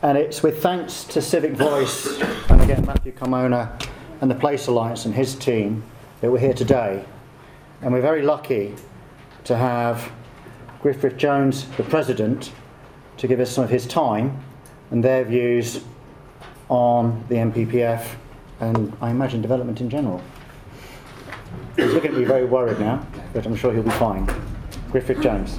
And it's with thanks to Civic Voice and again Matthew Carmona and the Place Alliance and his team that we're here today. And we're very lucky to have Griff Rhys Jones, the President, to give us some of his time and their views on the NPPF and I imagine development in general. He's looking at me very worried now, but I'm sure he'll be fine. Griff Rhys Jones.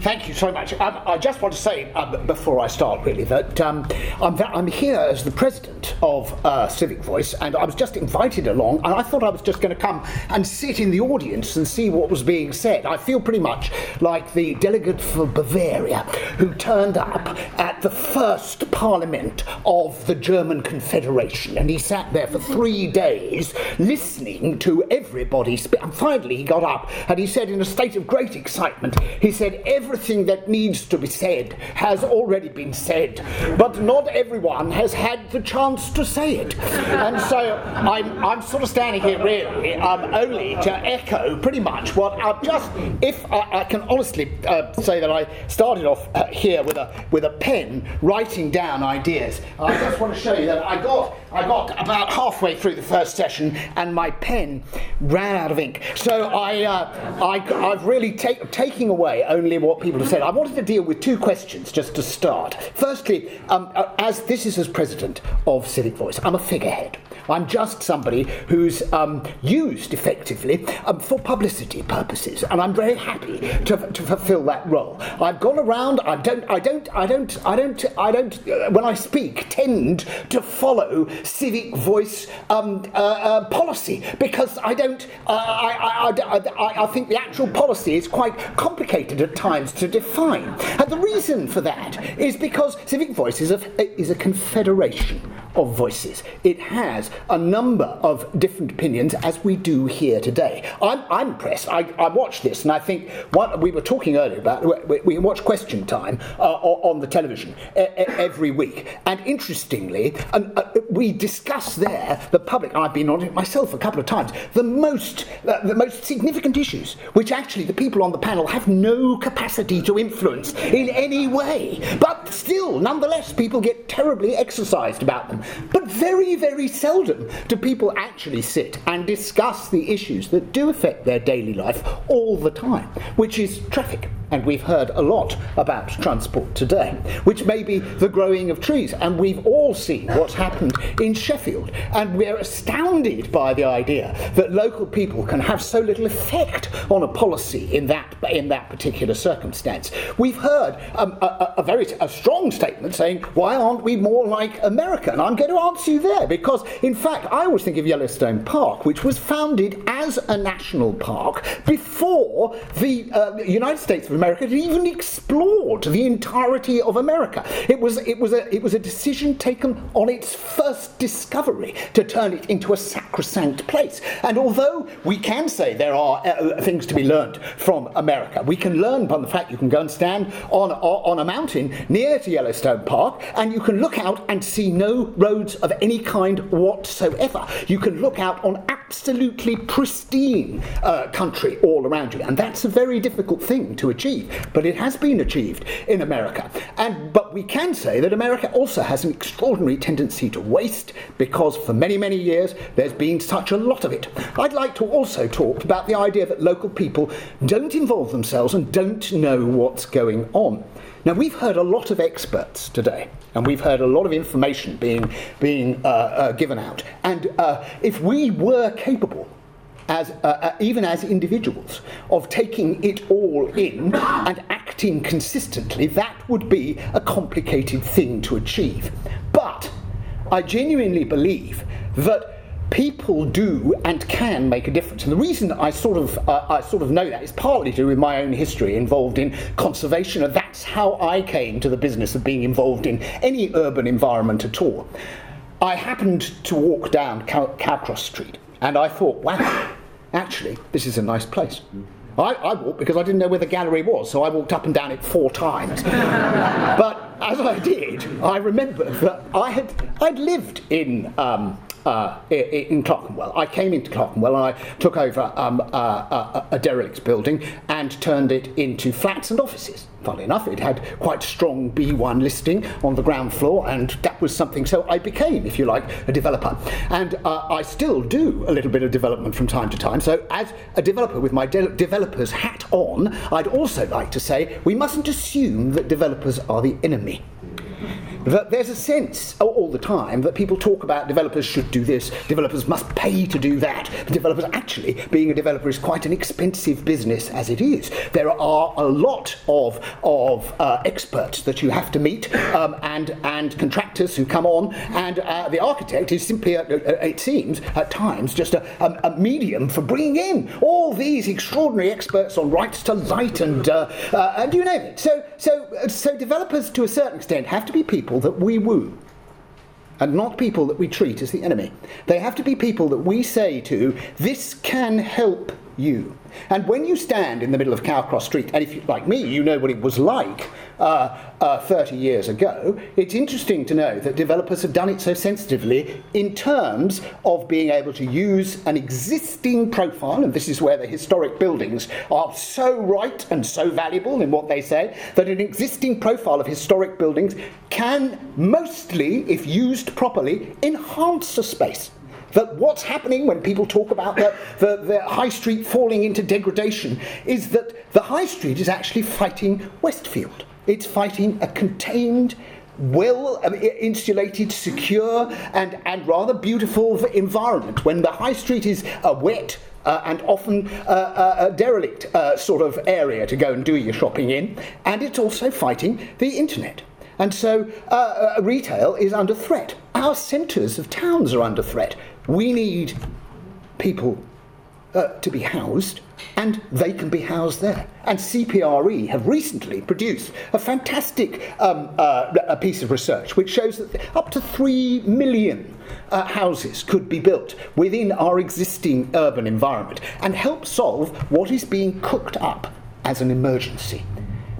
Thank you so much. Um, I just want to say um, before I start, really, that um, I'm, I'm, here as the president of uh, Civic Voice, and I was just invited along, and I thought I was just going to come and sit in the audience and see what was being said. I feel pretty much like the delegate for Bavaria who turned up at the first parliament of the German Confederation, and he sat there for three days listening to everybody speak. And finally, he got up and he said, in a state of great excitement, he said, Everything that needs to be said has already been said, but not everyone has had the chance to say it. And so I'm, I'm sort of standing here really um, only to echo pretty much what I've just, if I, I can honestly uh, say that I started off uh, here with a, with a pen writing down ideas. I just want to show you that I got, I got about halfway through the first session and my pen ran out of ink. So I, uh, I, I've really taken taking away only what people have said. I wanted to deal with two questions just to start. Firstly, um, uh, as this is as president of Civic Voice, I'm a figurehead. I'm just somebody who's um, used effectively um, for publicity purposes, and I'm very happy to, to fulfil that role. I've gone around. I don't. I don't. I don't. I don't. I don't. Uh, when I speak, tend to follow civic voice um, uh, uh, policy because I don't. Uh, I, I, I, I think the actual policy is quite complicated at times to define, and the reason for that is because civic voice is a is a confederation of voices. It has a number of different opinions, as we do here today. I'm, I'm impressed. I, I this, and I think what we were talking earlier about, we, we watch Question Time uh, on the television every week, and interestingly, um, uh, we discuss there the public. I've been on it myself a couple of times. The most, uh, the most significant issues, which actually the people on the panel have no capacity to influence in any way, but still, nonetheless, people get terribly exercised about them. But very, very seldom do people actually sit and discuss the issues that do affect their daily life all the time, which is traffic. And we've heard a lot about transport today, which may be the growing of trees. And we've all seen what's happened in Sheffield. And we're astounded by the idea that local people can have so little effect on a policy in that, in that particular circumstance. We've heard um, a, a, very a strong statement saying, why aren't we more like America? And I'm going to answer you there because, in fact, I always think of Yellowstone Park, which was founded as a national park before the uh, United States of America had even explored the entirety of America. It was, it, was a, it was a decision taken on its first discovery to turn it into a sacrosanct place. And although we can say there are uh, things to be learned from America, we can learn from the fact you can go and stand on, on a mountain near to Yellowstone Park and you can look out and see no roads of any kind whatsoever. You can look out on absolutely pristine uh, country all around you, and that's a very difficult thing to achieve but it has been achieved in America. And but we can say that America also has an extraordinary tendency to waste because for many many years there's been such a lot of it. I'd like to also talk about the idea that local people don't involve themselves and don't know what's going on. Now, we've heard a lot of experts today, and we've heard a lot of information being, being uh, uh, given out. And uh, if we were capable as, uh, uh, even as individuals, of taking it all in and acting consistently, that would be a complicated thing to achieve. But I genuinely believe that people do and can make a difference. And the reason I sort of uh, I sort of know that is partly to do with my own history involved in conservation, and that's how I came to the business of being involved in any urban environment at all. I happened to walk down Cowcross Street, and I thought, wow actually, this is a nice place. I, I, walked because I didn't know where the gallery was, so I walked up and down it four times. but as I did, I remembered that I had I'd lived in um, uh, in Clerkenwell. I came into Clerkenwell and I took over um, a, a derelict building and turned it into flats and offices. Funnily enough, it had quite strong B1 listing on the ground floor, and that was something. So I became, if you like, a developer. And uh, I still do a little bit of development from time to time. So, as a developer with my de- developer's hat on, I'd also like to say we mustn't assume that developers are the enemy that there's a sense all the time that people talk about developers should do this, developers must pay to do that. Developers, actually, being a developer is quite an expensive business as it is. There are a lot of, of uh, experts that you have to meet um, and, and contractors who come on, and uh, the architect is simply, uh, uh it seems, at times, just a, a, a, medium for bringing in all these extraordinary experts on rights to light and, uh, and you name it. So, so, so developers, to a certain extent, have to be people people that we woo and not people that we treat as the enemy. They have to be people that we say to, this can help you. And when you stand in the middle of Cowcross Street, and if you, like me, you know what it was like uh, uh, 30 years ago, it's interesting to know that developers have done it so sensitively in terms of being able to use an existing profile, and this is where the historic buildings are so right and so valuable in what they say, that an existing profile of historic buildings can mostly, if used properly, enhance a space that what's happening when people talk about the, the, the, high street falling into degradation is that the high street is actually fighting Westfield. It's fighting a contained, well um, insulated, secure, and, and rather beautiful environment. When the high street is a wet, uh, and often uh, uh, a derelict uh, sort of area to go and do your shopping in, and it's also fighting the internet. And so uh, uh, retail is under threat. Our centres of towns are under threat. We need people uh, to be housed, and they can be housed there. And CPRE have recently produced a fantastic um, uh, a piece of research which shows that up to three million uh, houses could be built within our existing urban environment and help solve what is being cooked up as an emergency.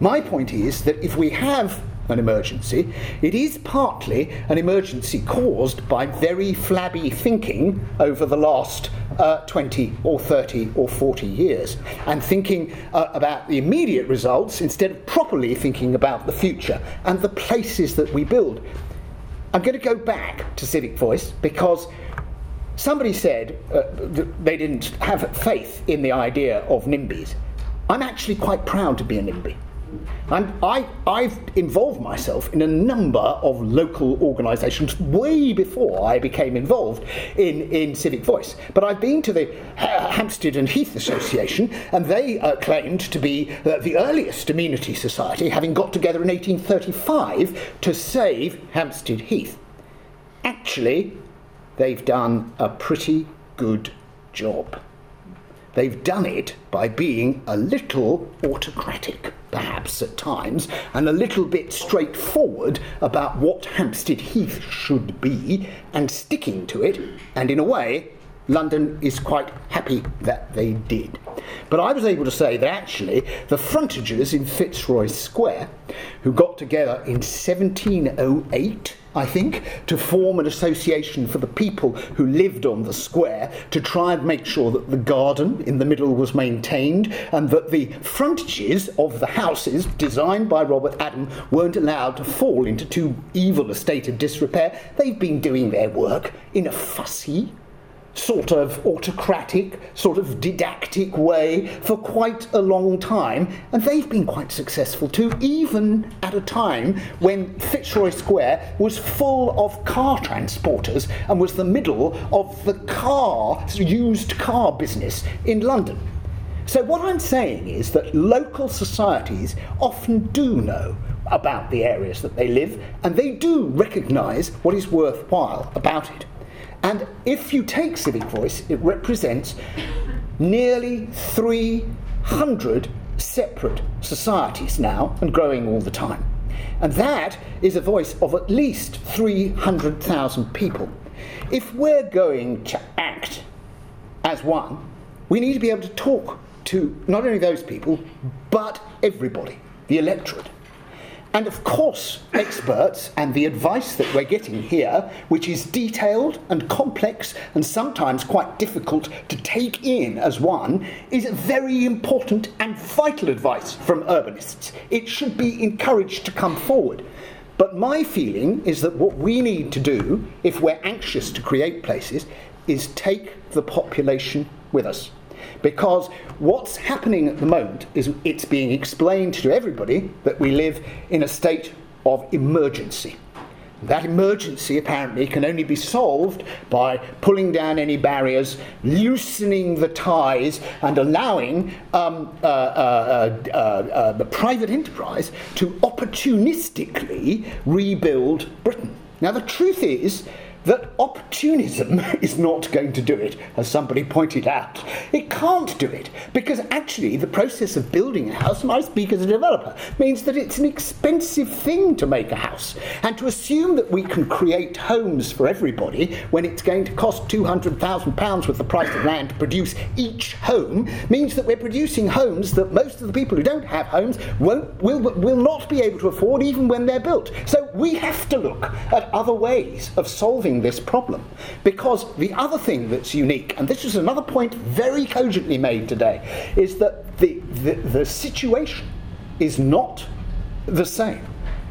My point is that if we have an emergency. It is partly an emergency caused by very flabby thinking over the last uh, 20 or 30 or 40 years and thinking uh, about the immediate results instead of properly thinking about the future and the places that we build. I'm going to go back to Civic Voice because somebody said uh, they didn't have faith in the idea of NIMBYs. I'm actually quite proud to be a NIMBY. And I, I've involved myself in a number of local organisations way before I became involved in, in Civic Voice. But I've been to the Hampstead and Heath Association, and they uh, claimed to be uh, the earliest amenity society, having got together in 1835 to save Hampstead Heath. Actually, they've done a pretty good job. They've done it by being a little autocratic, perhaps at times, and a little bit straightforward about what Hampstead Heath should be, and sticking to it, and in a way, London is quite happy that they did. But I was able to say that actually the frontagers in Fitzroy Square, who got together in 1708, I think, to form an association for the people who lived on the square to try and make sure that the garden in the middle was maintained and that the frontages of the houses designed by Robert Adam weren't allowed to fall into too evil a state of disrepair. They've been doing their work in a fussy, sort of autocratic, sort of didactic way for quite a long time, and they've been quite successful too, even at a time when Fitzroy Square was full of car transporters and was the middle of the car, used car business in London. So, what I'm saying is that local societies often do know about the areas that they live, and they do recognise what is worthwhile about it. And if you take Civic Voice, it represents nearly 300 separate societies now and growing all the time. And that is a voice of at least 300,000 people. If we're going to act as one, we need to be able to talk to not only those people, but everybody, the electorate. And of course, experts and the advice that we're getting here, which is detailed and complex and sometimes quite difficult to take in as one, is very important and vital advice from urbanists. It should be encouraged to come forward. But my feeling is that what we need to do, if we're anxious to create places, is take the population with us. Because what's happening at the moment is it's being explained to everybody that we live in a state of emergency. That emergency apparently can only be solved by pulling down any barriers, loosening the ties, and allowing um, uh, uh, uh, uh the private enterprise to opportunistically rebuild Britain. Now, the truth is, that opportunism is not going to do it, as somebody pointed out. It can't do it, because actually the process of building a house, and I speak as a developer, means that it's an expensive thing to make a house. And to assume that we can create homes for everybody when it's going to cost £200,000 with the price of land to produce each home means that we're producing homes that most of the people who don't have homes won't, will, will not be able to afford even when they're built. So we have to look at other ways of solving solving this problem. Because the other thing that's unique, and this is another point very cogently made today, is that the, the, the situation is not the same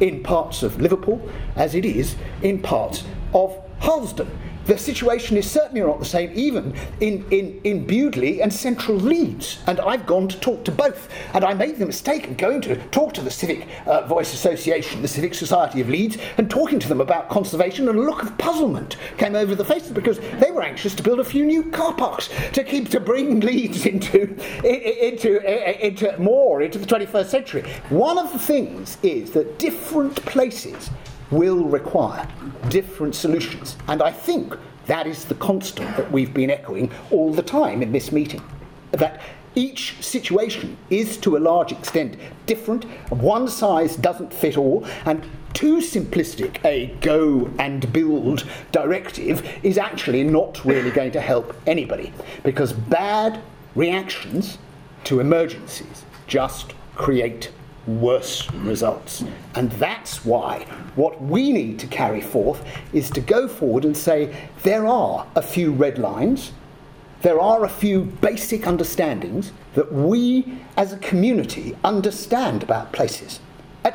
in parts of Liverpool as it is in parts of Harlesden the situation is certainly not the same even in, in, in Bewdley and Central Leeds. And I've gone to talk to both. And I made the mistake of going to talk to the Civic uh, Voice Association, the Civic Society of Leeds, and talking to them about conservation, and a look of puzzlement came over the faces because they were anxious to build a few new car parks to keep to bring Leeds into, into, into more into the 21st century. One of the things is that different places will require different solutions. And I think that is the constant that we've been echoing all the time in this meeting. That each situation is to a large extent different, one size doesn't fit all, and too simplistic a go and build directive is actually not really going to help anybody because bad reactions to emergencies just create worse results. And that's why what we need to carry forth is to go forward and say there are a few red lines, there are a few basic understandings that we as a community understand about places.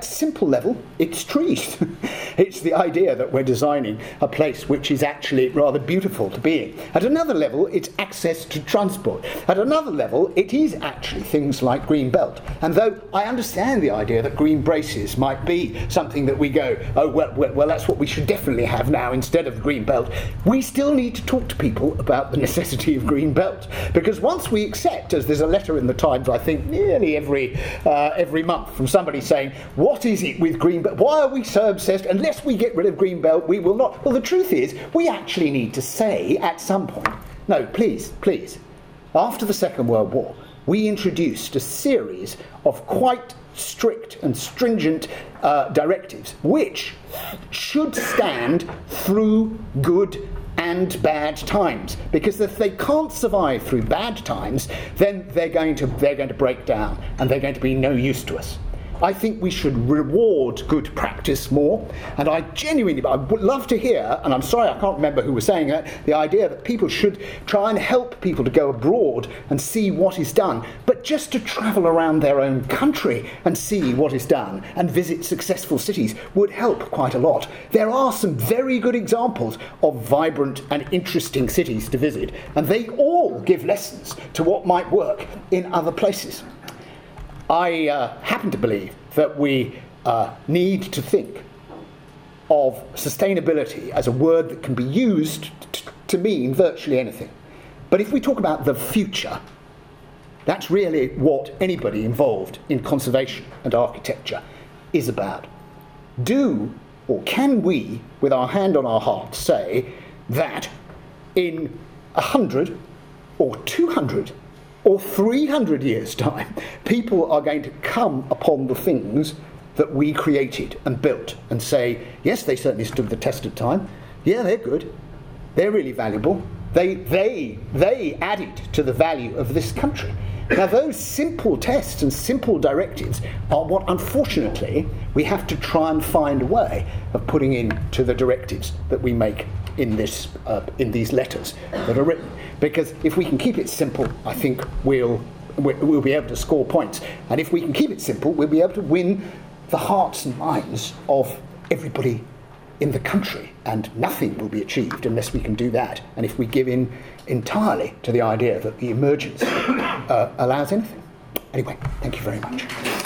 Simple level, it's trees. it's the idea that we're designing a place which is actually rather beautiful to be in. At another level, it's access to transport. At another level, it is actually things like green belt. And though I understand the idea that green braces might be something that we go, oh, well, well, well that's what we should definitely have now instead of green belt, we still need to talk to people about the necessity of green belt. Because once we accept, as there's a letter in the Times, I think nearly every, uh, every month from somebody saying, what is it with Greenbelt? Why are we so obsessed? Unless we get rid of Greenbelt, we will not. Well, the truth is, we actually need to say at some point, no, please, please. After the Second World War, we introduced a series of quite strict and stringent uh, directives which should stand through good and bad times because if they can't survive through bad times then they're going to they're going to break down and they're going to be no use to us I think we should reward good practice more. And I genuinely, I would love to hear, and I'm sorry I can't remember who was saying it, the idea that people should try and help people to go abroad and see what is done, but just to travel around their own country and see what is done and visit successful cities would help quite a lot. There are some very good examples of vibrant and interesting cities to visit, and they all give lessons to what might work in other places. I uh, happen to believe that we uh, need to think of sustainability as a word that can be used t- to mean virtually anything. But if we talk about the future, that's really what anybody involved in conservation and architecture is about. Do or can we, with our hand on our heart, say that in a hundred or two hundred or 300 years' time, people are going to come upon the things that we created and built and say, yes, they certainly stood the test of time. Yeah, they're good. They're really valuable. They, they, they added to the value of this country. Now, those simple tests and simple directives are what, unfortunately, we have to try and find a way of putting into the directives that we make in, this, uh, in these letters that are written. Because if we can keep it simple, I think we'll, we'll be able to score points. And if we can keep it simple, we'll be able to win the hearts and minds of everybody in the country, and nothing will be achieved unless we can do that. And if we give in entirely to the idea that the emergency uh, allows anything. Anyway, thank you very much.